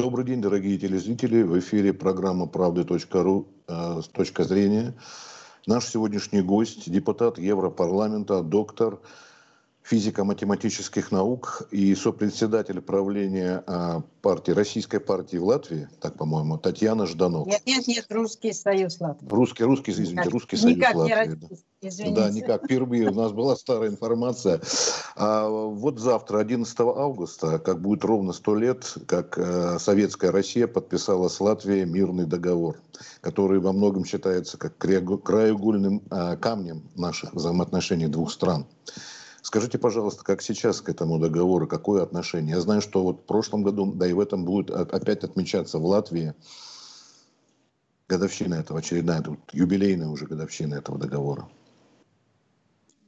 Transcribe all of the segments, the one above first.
Добрый день, дорогие телезрители. В эфире программа «Правды.ру» э, с точки зрения. Наш сегодняшний гость, депутат Европарламента, доктор физико-математических наук и сопредседатель правления а, партии, Российской партии в Латвии, так, по-моему, Татьяна Жданов. Нет, нет, нет, Русский Союз Латвии. Русский, русский, извините, никак, Русский Союз никак Латвии. Не российский, извините. Да, никак, впервые у нас была старая информация. А, вот завтра, 11 августа, как будет ровно сто лет, как а, Советская Россия подписала с Латвией мирный договор, который во многом считается как краеугольным а, камнем наших взаимоотношений двух стран. Скажите, пожалуйста, как сейчас к этому договору, какое отношение? Я знаю, что вот в прошлом году, да и в этом будет опять отмечаться в Латвии годовщина этого, очередная, юбилейная уже годовщина этого договора.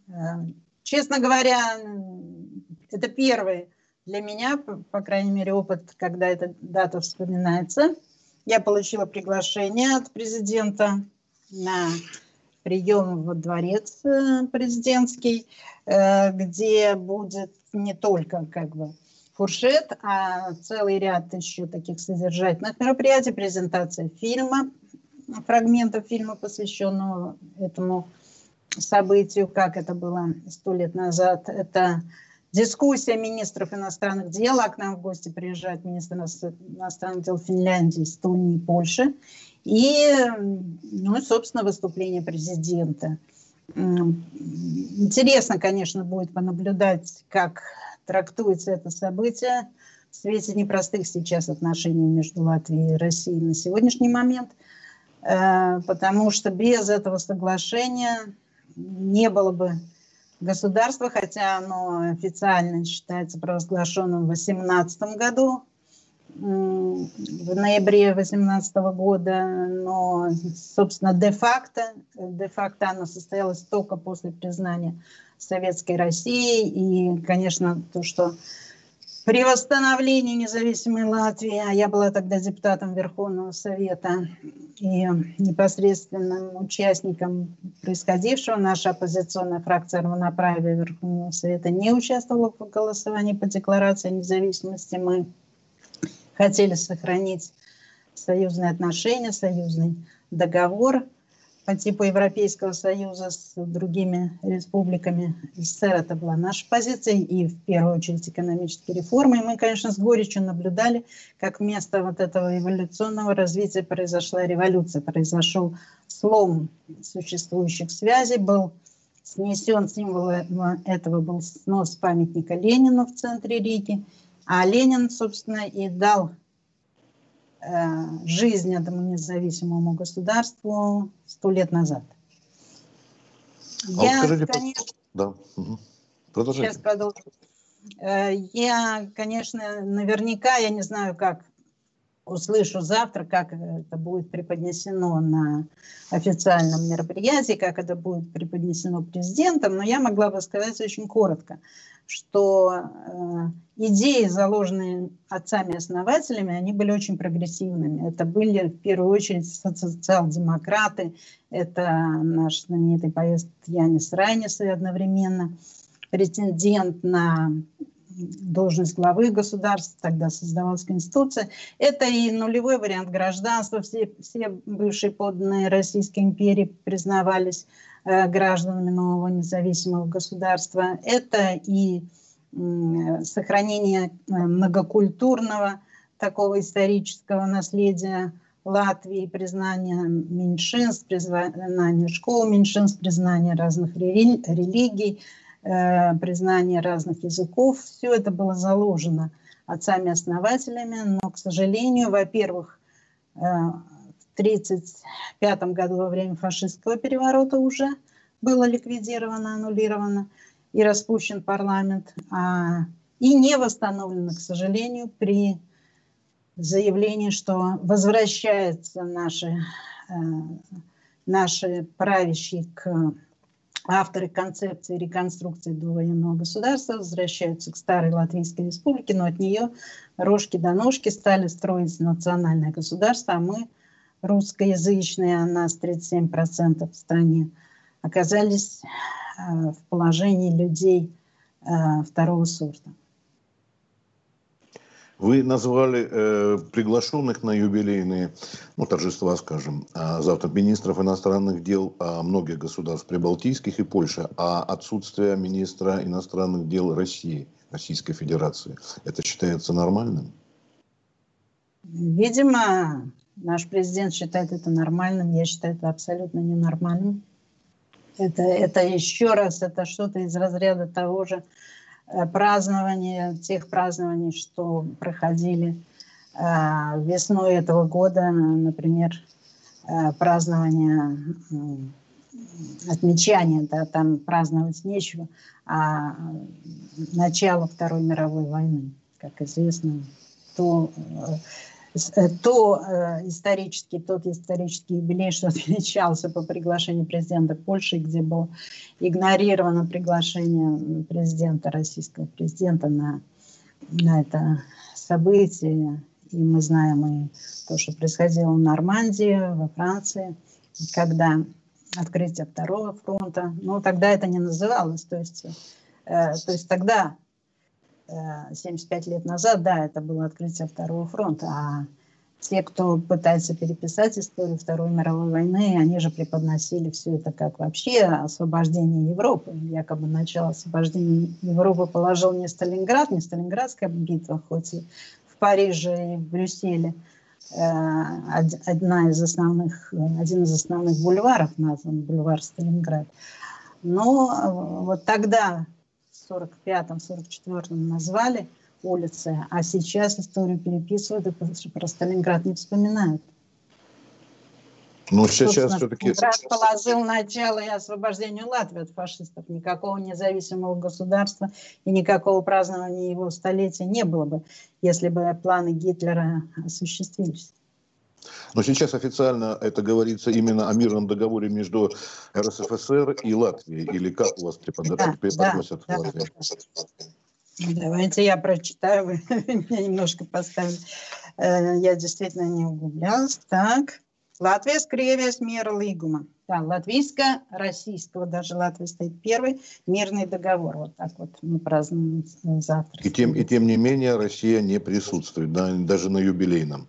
Эм, честно говоря, это первый для меня, по крайней мере, опыт, когда эта дата вспоминается. Я получила приглашение от президента на прием во дворец э, президентский, э, где будет не только как бы фуршет, а целый ряд еще таких содержательных мероприятий, презентация фильма, фрагментов фильма, посвященного этому событию, как это было сто лет назад. Это дискуссия министров иностранных дел, а к нам в гости приезжает министр иностранных дел Финляндии, Эстонии, Польши. И, ну, собственно, выступление президента. Интересно, конечно, будет понаблюдать, как трактуется это событие. В свете непростых сейчас отношений между Латвией и Россией на сегодняшний момент, э, потому что без этого соглашения не было бы государства, хотя оно официально считается провозглашенным в 2018 году, в ноябре 2018 года, но, собственно, де-факто, де-факто оно состоялось только после признания Советской России. И, конечно, то, что при восстановлении независимой Латвии, а я была тогда депутатом Верховного Совета и непосредственным участником происходившего, наша оппозиционная фракция равноправия Верховного Совета не участвовала в голосовании по декларации независимости. Мы хотели сохранить союзные отношения, союзный договор по типу Европейского Союза с другими республиками СССР. Это была наша позиция и в первую очередь экономические реформы. И мы, конечно, с горечью наблюдали, как вместо вот этого эволюционного развития произошла революция, произошел слом существующих связей, был снесен символ этого был снос памятника Ленину в центре Риги – а Ленин, собственно, и дал э, жизнь этому независимому государству сто лет назад. А я, скажите, конечно, да. угу. Сейчас продолжу. Э, я, конечно, наверняка, я не знаю, как услышу завтра, как это будет преподнесено на официальном мероприятии, как это будет преподнесено президентом, но я могла бы сказать очень коротко что э, идеи, заложенные отцами-основателями, они были очень прогрессивными. Это были в первую очередь социал-демократы, это наш знаменитый поэт Янис Райнис и одновременно претендент на должность главы государства, тогда создавалась Конституция. Это и нулевой вариант гражданства, все, все бывшие подданные Российской империи признавались Э, гражданами нового независимого государства. Это и сохранение э, многокультурного такого исторического наследия Латвии, признание меньшинств, признание школ меньшинств, признание разных религий, э, признание разных языков. Все это было заложено отцами-основателями, но, к сожалению, во-первых, 1935 году во время фашистского переворота уже было ликвидировано, аннулировано и распущен парламент, а, и не восстановлено, к сожалению, при заявлении, что возвращаются наши, э, наши правящие к авторы концепции реконструкции довоенного государства возвращаются к старой Латвийской республике, но от нее рожки до ножки стали строить национальное государство, а мы – русскоязычные, а нас 37% в стране, оказались э, в положении людей э, второго сорта. Вы назвали э, приглашенных на юбилейные ну, торжества, скажем, а завтра министров иностранных дел а многих государств прибалтийских и Польши, а отсутствие министра иностранных дел России, Российской Федерации, это считается нормальным? Видимо, наш президент считает это нормальным, я считаю это абсолютно ненормальным. Это, это еще раз, это что-то из разряда того же, празднования, тех празднований, что проходили э, весной этого года, например, э, празднование отмечания, да, там праздновать нечего, а начало Второй мировой войны, как известно, то Э, то э, исторический, тот исторический юбилей, что отмечался по приглашению президента Польши, где было игнорировано приглашение президента, российского президента на, на это событие. И мы знаем и то, что происходило в Нормандии, во Франции, когда открытие второго фронта, ну тогда это не называлось, то есть, э, то есть тогда 75 э, лет назад, да, это было открытие Второго фронта, а те, кто пытается переписать историю Второй мировой войны, они же преподносили все это как вообще освобождение Европы. Якобы начало освобождения Европы положил не Сталинград, не Сталинградская битва, хоть и в Париже и в Брюсселе. Э, одна из основных, один из основных бульваров назван бульвар Сталинград. Но э, вот тогда 45-м, 44-м назвали улицы, а сейчас историю переписывают и про Сталинград не вспоминают. Ну, сейчас все-таки... Сталинград положил начало и освобождению Латвии от фашистов. Никакого независимого государства и никакого празднования его столетия не было бы, если бы планы Гитлера осуществились. Но сейчас официально это говорится именно о мирном договоре между РСФСР и Латвией. Или как у вас преподносят да, да, в Латвии? Да. Давайте я прочитаю, вы меня немножко поставили. Э, я действительно не углублялась. Так. Латвия скревясь мир лигума. Да, латвийско-российского, даже Латвия стоит первый, мирный договор. Вот так вот мы празднуем завтра. И тем, и тем не менее Россия не присутствует, да, даже на юбилейном.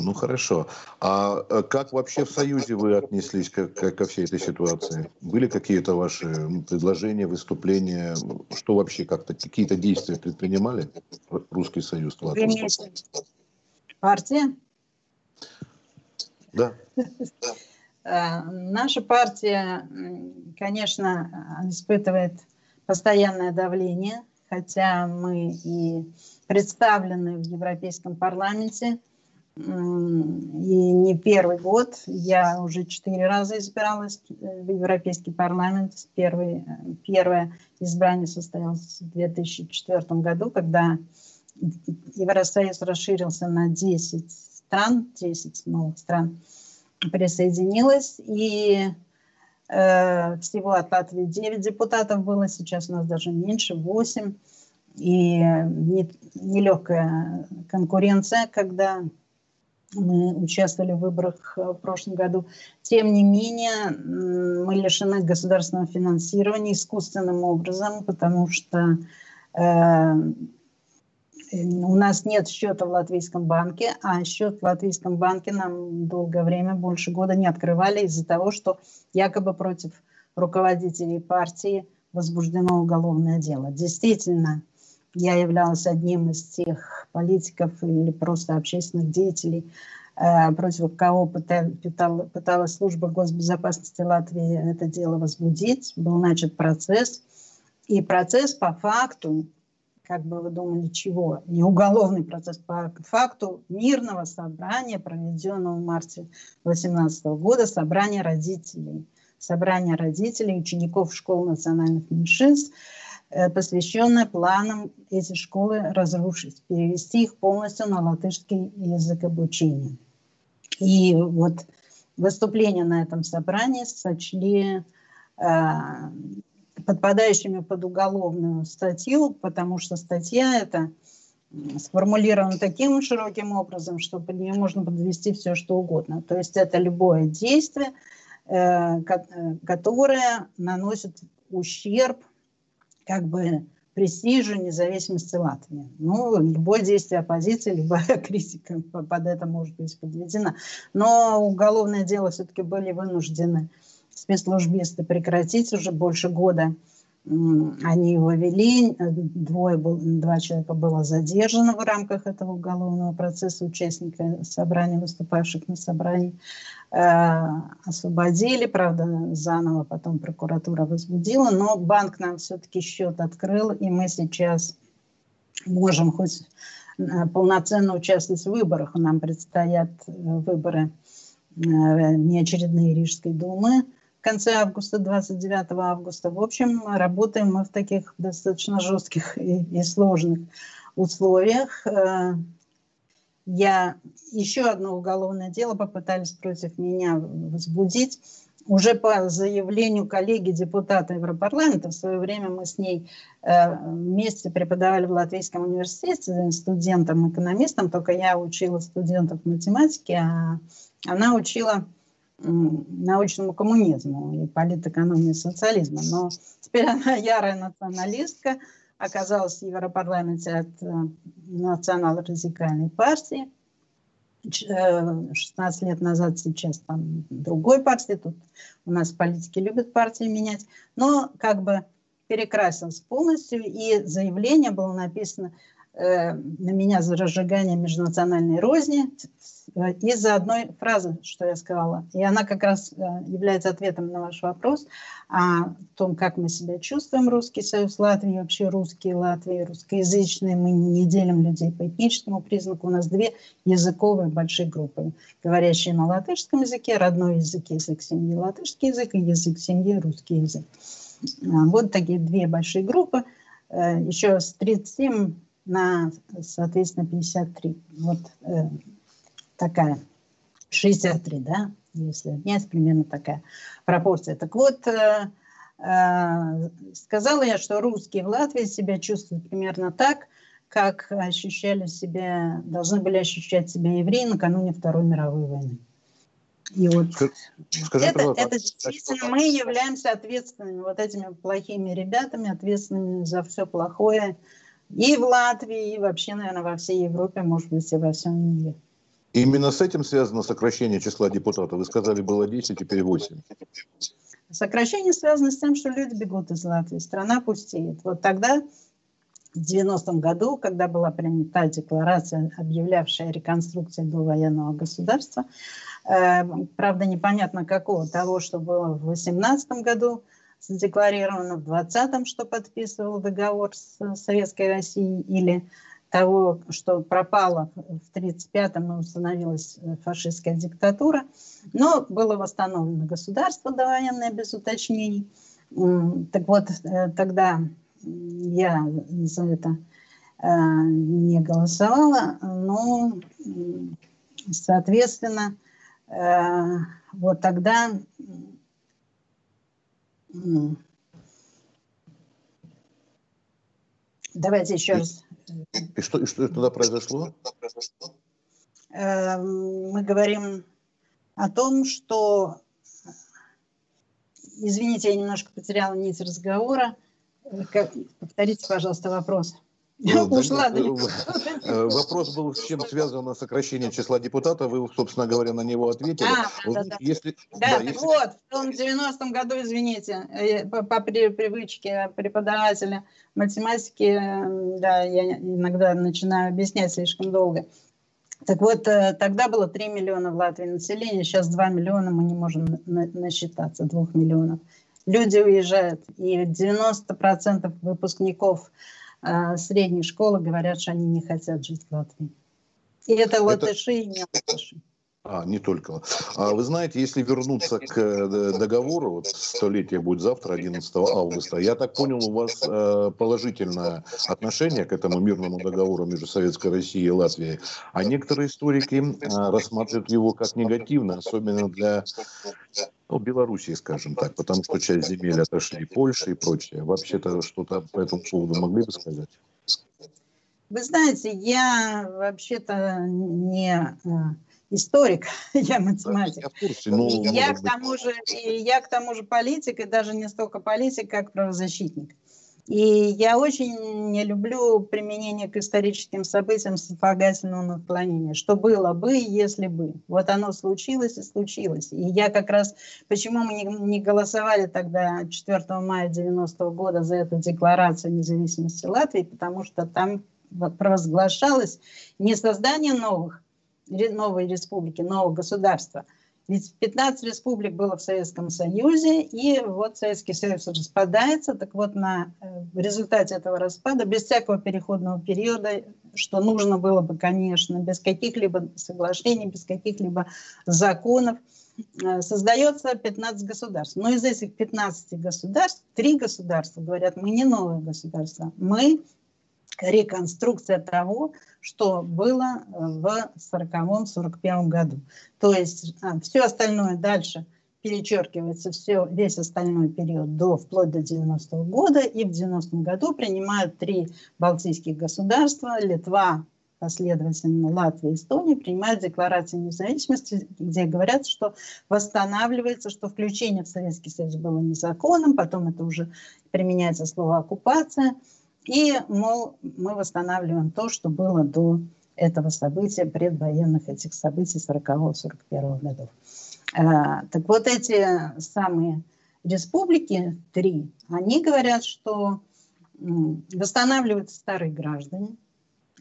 Ну хорошо. А э, как вообще в Союзе вы отнеслись к, к, ко всей этой ситуации? Были какие-то ваши предложения, выступления? Что вообще как-то какие-то действия предпринимали Русский Союз? Партия? Да. Э, наша партия, конечно, испытывает постоянное давление, хотя мы и представлены в Европейском парламенте, и не первый год. Я уже четыре раза избиралась э, в Европейский парламент. Первый, э, первое избрание состоялось в 2004 году, когда Евросоюз расширился на 10 стран, 10 новых стран присоединилась. И э, всего от Латвии 9 депутатов было, сейчас у нас даже меньше, 8. И нелегкая конкуренция, когда мы участвовали в выборах э, в прошлом году. Тем не менее, мы лишены государственного финансирования искусственным образом, потому что э, у нас нет счета в Латвийском банке, а счет в Латвийском банке нам долгое время, больше года не открывали из-за того, что якобы против руководителей партии возбуждено уголовное дело. Действительно, я являлась одним из тех политиков или просто общественных деятелей, э, против кого пыталась служба госбезопасности Латвии это дело возбудить. Был начат процесс. И процесс по факту, как бы вы думали, чего? Не уголовный процесс, по факту мирного собрания, проведенного в марте 2018 года, собрания родителей. Собрание родителей, учеников школ национальных меньшинств – посвященная планам эти школы разрушить, перевести их полностью на латышский язык обучения. И вот выступления на этом собрании сочли э, подпадающими под уголовную статью, потому что статья эта сформулирована таким широким образом, что под нее можно подвести все, что угодно. То есть это любое действие, э, э которое наносит ущерб как бы престижу независимости Латвии. Ну, любое действие оппозиции, любая критика под это может быть подведена. Но уголовное дело все-таки были вынуждены спецслужбисты прекратить уже больше года. Они его вели, двое был, два человека было задержано в рамках этого уголовного процесса, участника собрания, выступавших на собрании. Э, освободили, правда, заново потом прокуратура возбудила, но банк нам все-таки счет открыл, и мы сейчас можем хоть э, полноценно участвовать в выборах. Нам предстоят э, выборы неочередные Рижской думы в конце августа, 29 августа. В общем, работаем мы в таких достаточно жестких и, и сложных условиях я еще одно уголовное дело попытались против меня возбудить. Уже по заявлению коллеги депутата Европарламента, в свое время мы с ней э, вместе преподавали в Латвийском университете студентам-экономистам, только я учила студентов математики, а она учила научному коммунизму и политэкономии социализма. Но теперь она ярая националистка, оказалась в Европарламенте от э, национал-радикальной партии. 16 э, лет назад сейчас там другой партии, тут у нас политики любят партии менять, но как бы перекрасилась полностью, и заявление было написано э, на меня за разжигание межнациональной розни Э, из-за одной фразы, что я сказала. И она как раз э, является ответом на ваш вопрос о том, как мы себя чувствуем, Русский Союз Латвии, вообще русские Латвии, русскоязычные. Мы не делим людей по этническому признаку. У нас две языковые большие группы, говорящие на латышском языке, родной язык, язык семьи, латышский язык и язык семьи, русский язык. А, вот такие две большие группы. Еще с 37 на, соответственно, 53. Вот такая 63, да, если отнять, примерно такая пропорция. Так вот, э, э, сказала я, что русские в Латвии себя чувствуют примерно так, как ощущали себя, должны были ощущать себя евреи накануне Второй мировой войны. И вот Скажи, это, это действительно мы являемся ответственными вот этими плохими ребятами, ответственными за все плохое и в Латвии, и вообще, наверное, во всей Европе, может быть, и во всем мире. Именно с этим связано сокращение числа депутатов. Вы сказали, было 10, теперь 8. Сокращение связано с тем, что люди бегут из Латвии, страна пустеет. Вот тогда, в 90-м году, когда была принята декларация, объявлявшая реконструкцию до военного государства, э, правда, непонятно какого, того, что было в 18 году, задекларировано в 20-м, что подписывал договор с Советской Россией, или того, что пропало в 1935-м и установилась э, фашистская диктатура, но было восстановлено государство довоенное без уточнений. Так вот, э, тогда я за это э, не голосовала, но, соответственно, вот тогда давайте еще раз и что, и что тогда произошло? Эм, мы говорим о том, что... Извините, я немножко потеряла нить разговора. Повторите, пожалуйста, вопрос. Ну, Ушла э, э, Вопрос был, с чем связано сокращение числа депутатов. Вы, собственно говоря, на него ответили. А, да, да, если, да, да, если... вот, в том 90-м году, извините, э, по, по привычке преподавателя математики, да, я иногда начинаю объяснять слишком долго. Так вот, тогда было 3 миллиона в Латвии населения, сейчас 2 миллиона, мы не можем насчитаться, 2 миллионов. Люди уезжают, и 90% выпускников а, средней школы говорят, что они не хотят жить в Латвии. И это латыши и не латыши. А, не только. А вы знаете, если вернуться к э, договору, вот столетие будет завтра, 11 августа, я так понял, у вас э, положительное отношение к этому мирному договору между Советской Россией и Латвией, а некоторые историки э, рассматривают его как негативно, особенно для ну, Белоруссии, скажем так, потому что часть земель отошли Польше и прочее. Вообще-то что-то по этому поводу могли бы сказать? Вы знаете, я вообще-то не историк, я математик. Я, в курсе, но я, к тому же, я к тому же политик, и даже не столько политик, как правозащитник. И я очень не люблю применение к историческим событиям сослагательного наклонения. Что было бы, если бы. Вот оно случилось и случилось. И я как раз... Почему мы не, не голосовали тогда 4 мая 90 -го года за эту декларацию независимости Латвии? Потому что там провозглашалось не создание новых, новой республики, нового государства – ведь 15 республик было в Советском Союзе, и вот Советский Союз распадается. Так вот, на, э, результате этого распада, без всякого переходного периода, что нужно было бы, конечно, без каких-либо соглашений, без каких-либо законов, э, создается 15 государств. Но из этих 15 государств, три государства говорят, мы не новое государство, мы реконструкция того, что было в 40-41 году. То есть а, все остальное дальше перечеркивается, все, весь остальной период до, вплоть до 90-го года, и в 90-м году принимают три балтийских государства, Литва, последовательно Латвия и Эстония принимают декларацию независимости, где говорят, что восстанавливается, что включение в Советский Союз было незаконным, потом это уже применяется слово оккупация – и, мол, мы восстанавливаем то, что было до этого события, предвоенных этих событий 40-41 годов. А, так вот эти самые республики, три, они говорят, что восстанавливаются старые граждане,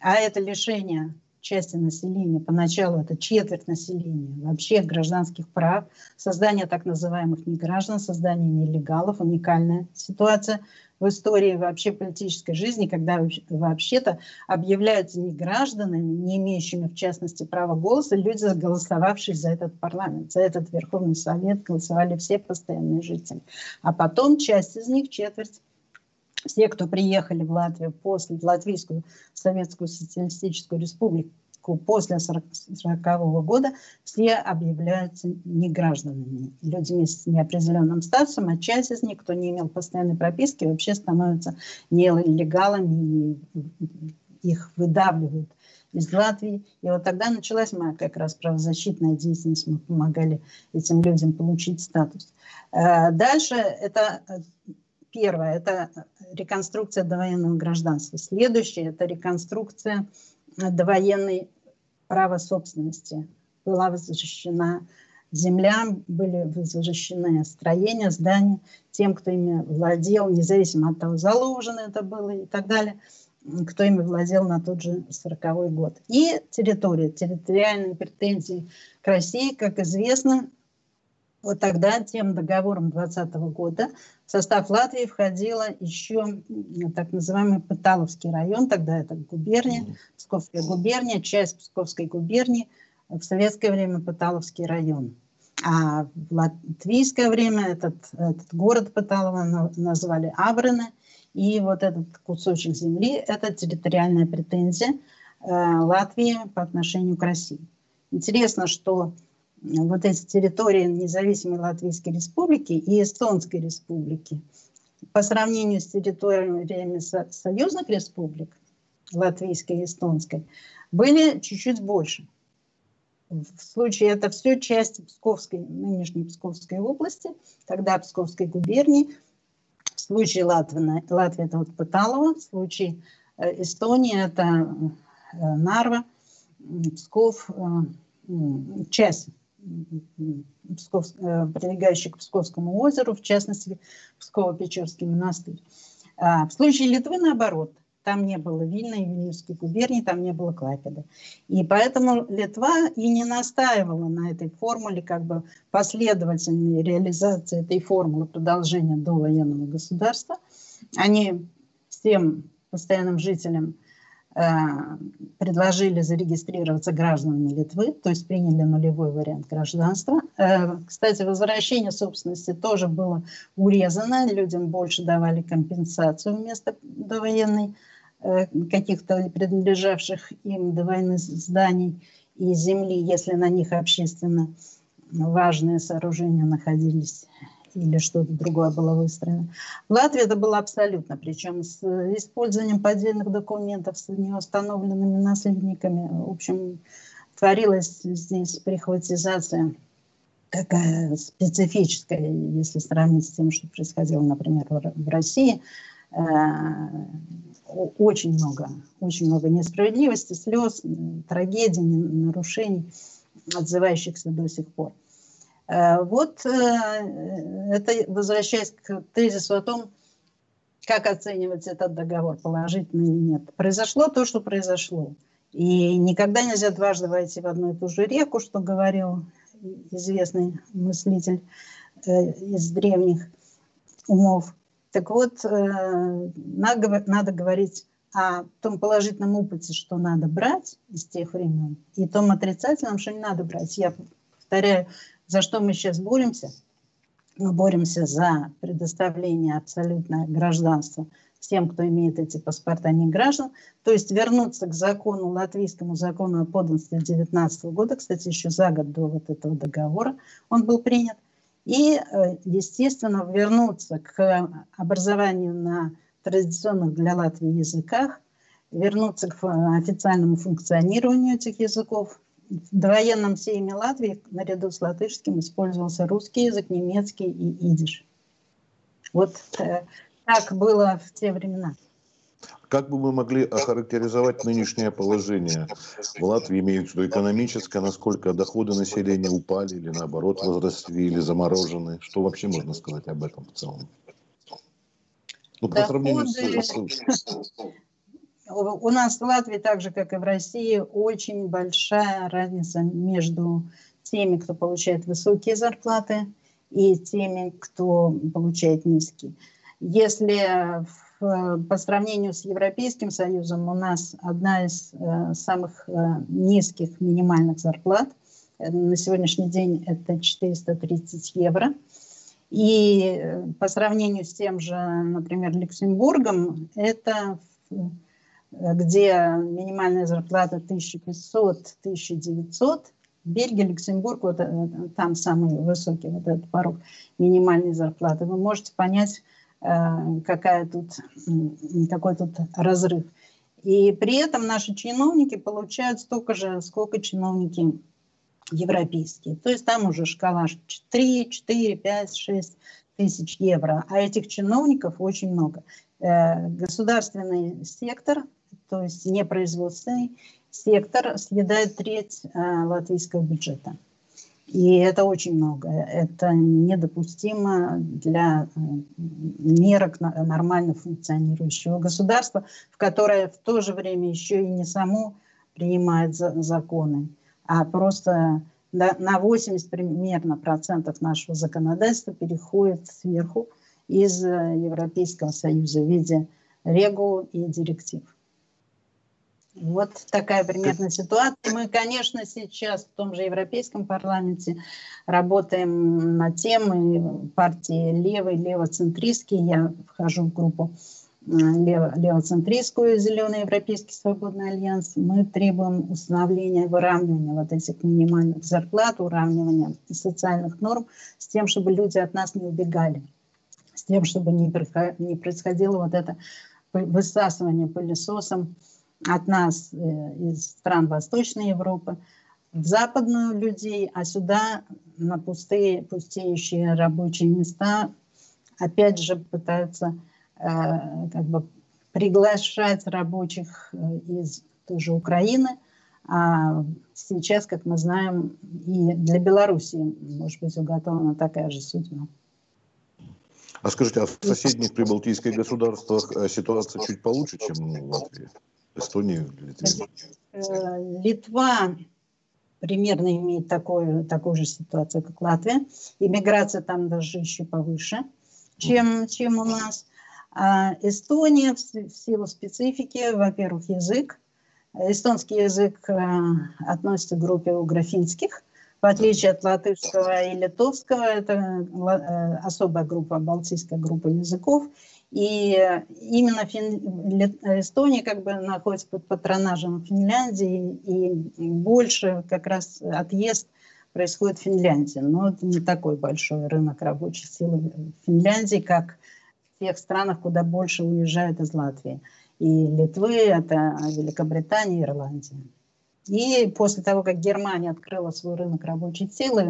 а это лишение части населения, поначалу это четверть населения, вообще гражданских прав, создание так называемых неграждан, создание нелегалов, уникальная ситуация – в истории вообще политической жизни, когда вообще-то объявляются не гражданами, не имеющими в частности права голоса, люди, голосовавшие за этот парламент, за этот Верховный Совет, голосовали все постоянные жители. А потом часть из них, четверть, все, кто приехали в Латвию после Латвийскую Советскую Социалистическую Республику, после 1940 года все объявляются негражданами, людьми с неопределенным статусом, а часть из них, кто не имел постоянной прописки, вообще становятся нелегалами, и их выдавливают из Латвии. И вот тогда началась моя как раз правозащитная деятельность, мы помогали этим людям получить статус. Э, дальше это э, первое, это реконструкция довоенного гражданства. Следующее – это реконструкция довоенной право собственности. Была защищена земля, были защищены строения, здания тем, кто ими владел, независимо от того, заложено это было и так далее, кто ими владел на тот же 40 год. И территория, территориальные претензии к России, как известно, вот тогда тем договором 2020 года в состав Латвии входила еще так называемый Пыталовский район, тогда это губерния, Псковская губерния, часть Псковской губернии, в советское время Пыталовский район. А в латвийское время этот, этот город Пыталово назвали Абраны, и вот этот кусочек земли – это территориальная претензия э, Латвии по отношению к России. Интересно, что вот эти территории независимой Латвийской республики и Эстонской республики по сравнению с территориями со союзных республик, латвийской и эстонской, были чуть-чуть больше. В случае это все часть Псковской, нынешней Псковской области, тогда Псковской губернии. В случае Латвии, Латвии это вот Пыталово, в случае э, Эстонии это э, Нарва, Псков, э, часть Псков, э, прилегающий к Псковскому озеру, в частности, Псково-Печорский монастырь. А в случае Литвы, наоборот, там не было Вильна и Вильнюсской губернии, там не было Клайпеда. И поэтому Литва и не настаивала на этой формуле, как бы последовательной реализации этой формулы продолжения до военного государства. Они всем постоянным жителям предложили зарегистрироваться гражданами Литвы, то есть приняли нулевой вариант гражданства. Э, кстати, возвращение собственности тоже было урезано, людям больше давали компенсацию вместо довоенной э, каких-то принадлежавших им до войны зданий и земли, если на них общественно важные сооружения находились или что-то другое было выстроено. В Латвии это было абсолютно, причем с использованием поддельных документов, с неустановленными наследниками. В общем, творилась здесь прихватизация такая специфическая, если сравнить с тем, что происходило, например, в России. очень много, очень много несправедливости, слез, трагедий, нарушений, отзывающихся до сих пор. Вот это, возвращаясь к тезису о том, как оценивать этот договор, положительно или нет. Произошло то, что произошло. И никогда нельзя дважды войти в одну и ту же реку, что говорил известный мыслитель э, из древних умов. Так вот, э, надо говорить о том положительном опыте, что надо брать из тех времен, и том отрицательном, что не надо брать. Я повторяю, за что мы сейчас боремся – мы боремся за предоставление абсолютно гражданства тем, кто имеет эти паспорта не граждан, то есть вернуться к закону, латвийскому закону о подданстве 19 года, кстати, еще за год до вот этого договора он был принят, и, э, естественно, вернуться к образованию на традиционных для Латвии языках, вернуться к официальному функционированию этих языков, в довоенном сейме Латвии наряду с латышским использовался русский язык, немецкий и идиш. Вот э, так было в те времена. Как бы мы могли охарактеризовать нынешнее положение в Латвии, имеется в виду экономическое, насколько доходы населения упали или наоборот возросли или заморожены? Что вообще можно сказать об этом в целом? Ну, по сравнению с... У нас в Латвии, так же как и в России, очень большая разница между теми, кто получает высокие зарплаты, и теми, кто получает низкие. Если в, по сравнению с Европейским Союзом у нас одна из э, самых э, низких минимальных зарплат, э, на сегодняшний день это 430 евро, и э, по сравнению с тем же, например, Люксембургом, это где минимальная зарплата 1500-1900, Бельгия, Люксембург, вот э, там самый высокий вот этот порог минимальной зарплаты. Вы можете понять, э, какая тут, какой тут разрыв. И при этом наши чиновники получают столько же, сколько чиновники европейские. То есть там уже шкала 3, 4, 5, 6 тысяч евро. А этих чиновников очень много. Э, государственный сектор то есть непроизводственный сектор съедает треть э, латвийского бюджета. И это очень много. Это недопустимо для э, мерок нормально функционирующего государства, в которое в то же время еще и не само принимает законы, а просто на 80 примерно процентов нашего законодательства переходит сверху из э, Европейского Союза в виде регул и директив. Вот такая примерно ситуация. Мы, конечно, сейчас в том же Европейском парламенте работаем над тем, и партии левой, левоцентристские, я вхожу в группу э, лево, левоцентристскую «Зеленый Европейский свободный альянс», мы требуем установления, выравнивания вот этих минимальных зарплат, уравнивания социальных норм с тем, чтобы люди от нас не убегали, с тем, чтобы не происходило вот это высасывание пылесосом от нас э, из стран Восточной Европы в западную людей, а сюда на пустые, пустеющие рабочие места опять же пытаются э, как бы приглашать рабочих э, из той же Украины, а сейчас, как мы знаем, и для Белоруссии может быть уготована такая же судьба. А скажите, а в соседних прибалтийских государствах ситуация чуть получше, чем в Латвии? Эстонию, Литве? Э, Литва примерно имеет такую, такую же ситуацию, как Латвия. Иммиграция там даже еще повыше, чем, чем у нас. А Эстония в, силу специфики, во-первых, язык. Эстонский язык э, относится к группе угрофинских. В отличие от латышского и литовского, это э, особая группа, балтийская группа языков. И именно Фин... Эстония как бы находится под патронажем Финляндии, и больше как раз отъезд происходит в Финляндии. Но это не такой большой рынок рабочей силы в Финляндии, как в тех странах, куда больше уезжают из Латвии. И Литвы, это Великобритания, Ирландия. И после того, как Германия открыла свой рынок рабочей силы,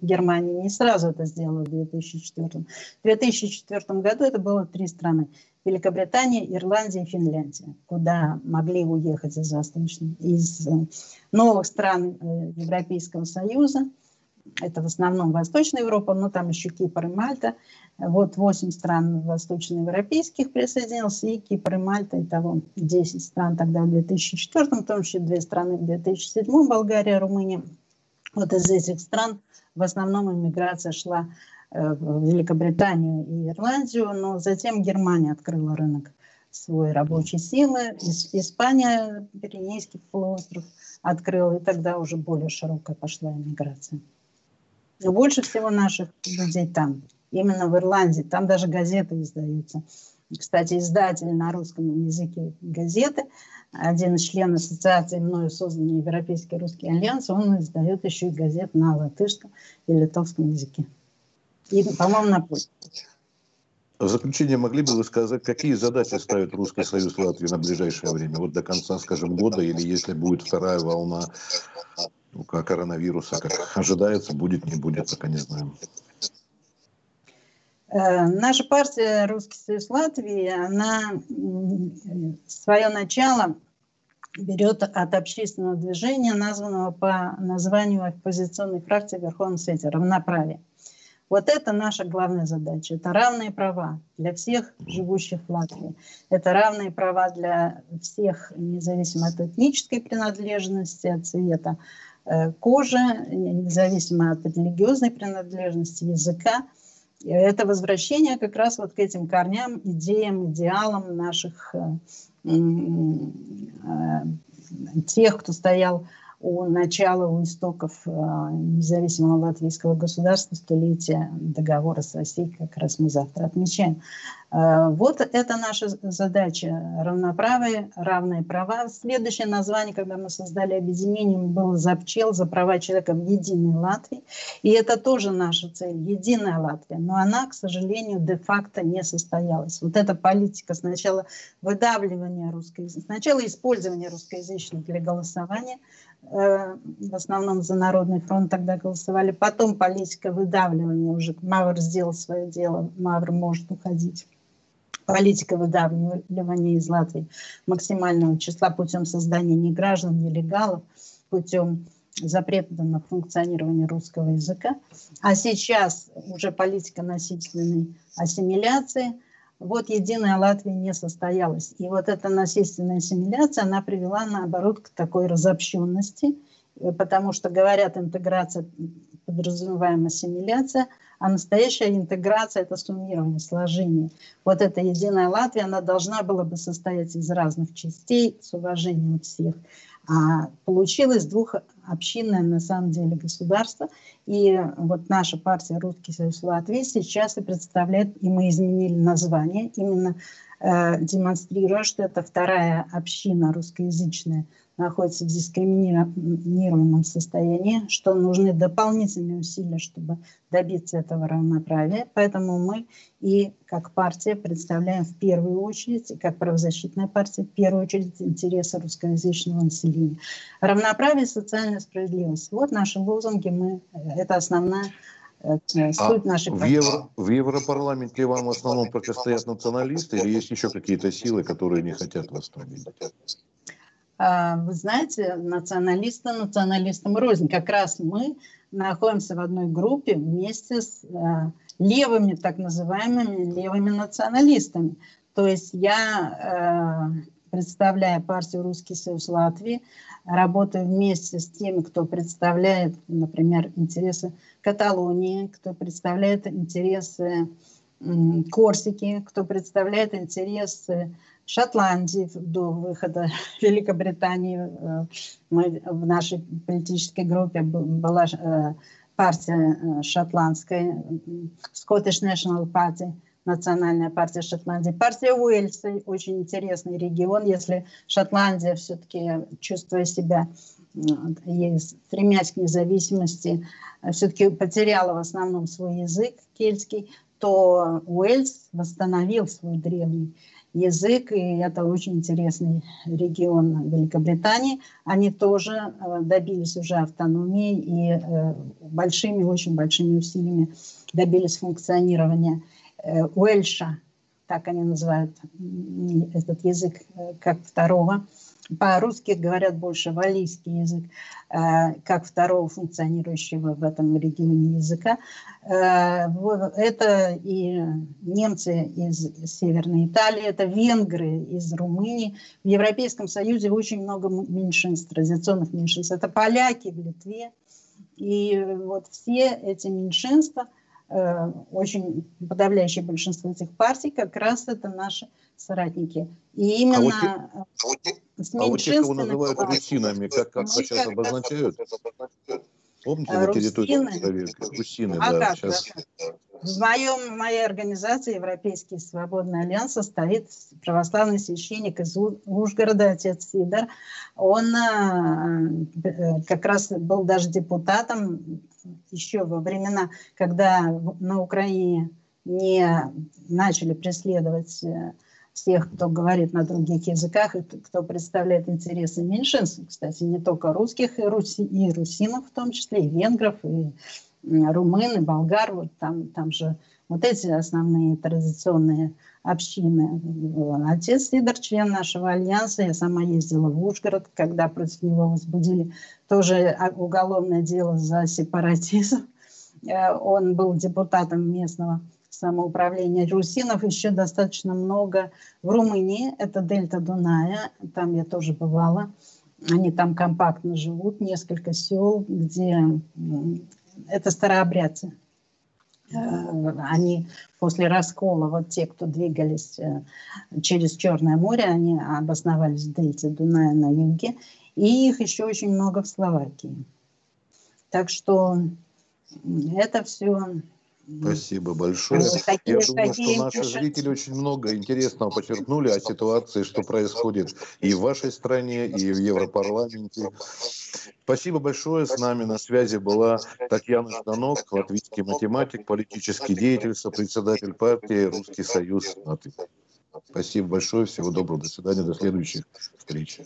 Германия не сразу это сделала в 2004. В 2004 году это было три страны. Великобритания, Ирландия и Финляндия, куда могли уехать из, из э, новых стран э, Европейского Союза. Это в основном Восточная Европа, но там еще Кипр и Мальта. Вот 8 стран восточноевропейских присоединилось, и Кипр и Мальта, итого 10 стран тогда в 2004, в том числе две страны в 2007, Болгария, Румыния. Вот из этих стран в основном иммиграция шла Э, в Великобританию и Ирландию, но затем Германия открыла рынок свой рабочей силы, Испания, Пиренейский полуостров открыла, и тогда уже более широкая пошла иммиграция. Но больше всего наших людей там, именно в Ирландии, там даже газеты издаются. Кстати, издатель на русском языке газеты, один из членов ассоциации, мною созданный Европейский русский альянс, он издает еще и газет на латышском и литовском языке. И, по-моему, на польском. В заключение могли бы вы сказать, какие задачи ставит Русский Союз Латвии на ближайшее время, вот до конца, скажем, года, или если будет вторая волна ну, коронавируса, как ожидается, будет, не будет, пока не знаем. Э, наша партия Русский Союз Латвии, она свое начало берет от общественного движения, названного по названию оппозиционной фракции в Верховном Совете «Равноправие». Вот это наша главная задача. Это равные права для всех живущих в Латвии. Это равные права для всех, независимо от этнической принадлежности, от цвета э, кожи, независимо от религиозной принадлежности, языка. Это возвращение как раз вот к этим корням, идеям, идеалам наших э, э, тех, кто стоял у начала, у истоков э, независимого латвийского государства, столетия договора с Россией, как раз мы завтра отмечаем. Э, вот это наша задача – равноправие, равные права. Следующее название, когда мы создали объединение, было «За пчел, за права человека в единой Латвии». И это тоже наша цель – единая Латвия. Но она, к сожалению, де-факто не состоялась. Вот эта политика сначала выдавливания русскоязычных, сначала использования русскоязычных для голосования – Э, в основном за Народный фронт тогда голосовали. Потом политика выдавливания уже. Мавр сделал свое дело, Мавр может уходить. Политика выдавливания из Латвии максимального числа путем создания не граждан, нелегалов, путем запрета на функционирование русского языка. А сейчас уже политика насильственной ассимиляции – вот единая Латвия не состоялась. И вот эта насильственная ассимиляция, она привела, наоборот, к такой разобщенности, потому что говорят интеграция, подразумеваемая ассимиляция, а настоящая интеграция – это суммирование, сложение. Вот эта единая Латвия, она должна была бы состоять из разных частей с уважением всех. А получилось двухобщинное на самом деле государство. И вот наша партия «Русский союз Латвии» сейчас и представляет, и мы изменили название, именно демонстрируя, что это вторая община русскоязычная находится в дискриминированном состоянии, что нужны дополнительные усилия, чтобы добиться этого равноправия. Поэтому мы и как партия представляем в первую очередь, и как правозащитная партия, в первую очередь интересы русскоязычного населения. Равноправие социальная справедливость. Вот наши лозунги, мы, это основная э, суть а нашей в, Евро, в Европарламенте вам в основном противостоят националисты или есть еще какие-то силы, которые не хотят вас там видеть? А, вы знаете, националисты националистам рознь. Как раз мы находимся в одной группе вместе с а, левыми, так называемыми левыми националистами. То есть я, а, представляя партию «Русский союз Латвии», работаю вместе с теми, кто представляет, например, интересы Каталонии, кто представляет интересы Корсики, кто представляет интересы Шотландии до выхода Великобритании. Э, мы в нашей политической группе была э, партия э, шотландская, Scottish National Party, национальная партия Шотландии. Партия Уэльса, очень интересный регион, если Шотландия все-таки, чувствуя себя, стремясь к независимости, все-таки потеряла в основном свой язык кельтский, то Уэльс восстановил свой древний язык, и это очень интересный регион Великобритании. Они тоже э, добились уже автономии и э, большими, очень большими усилиями добились функционирования Уэльша так они называют этот язык как второго. По-русски говорят больше валийский язык, э, как второго функционирующего в этом регионе языка. Э, это и немцы из Северной Италии, это венгры из Румынии. В Европейском Союзе очень много меньшинств, традиционных меньшинств. Это поляки в Литве. И вот все эти меньшинства, э, очень подавляющее большинство этих партий, как раз это наши соратники. И именно а вот, с а вот тех, кого называют русинами, как, как сейчас обозначают? Помните, на территории Человека? Русины, а да, как, сейчас. В, моем, в моей организации Европейский свободный альянс состоит православный священник из Ужгорода, отец Сидор. Он э, э, как раз был даже депутатом еще во времена, когда на Украине не начали преследовать э, всех, кто говорит на других языках и кто представляет интересы меньшинств, кстати, не только русских, и, руси, и русинов в том числе, и венгров, и румын, и болгар, вот там, там же вот эти основные традиционные общины. Отец Сидор, член нашего альянса, я сама ездила в Ужгород, когда против него возбудили тоже уголовное дело за сепаратизм. Э, он был депутатом местного самоуправления русинов еще достаточно много. В Румынии это дельта Дуная, там я тоже бывала. Они там компактно живут, несколько сел, где это старообрядцы. Э, они после раскола, вот те, кто двигались э, через Черное море, они обосновались в дельте Дуная на юге, и их еще очень много в Словакии. Так что это все Спасибо большое. Я думаю, что наши зрители очень много интересного почерпнули о ситуации, что происходит и в вашей стране, и в Европарламенте. Спасибо большое. С нами на связи была Татьяна Жданок, латвийский математик, политический деятель, сопредседатель партии «Русский союз». Спасибо большое. Всего доброго. До свидания. До следующих встреч.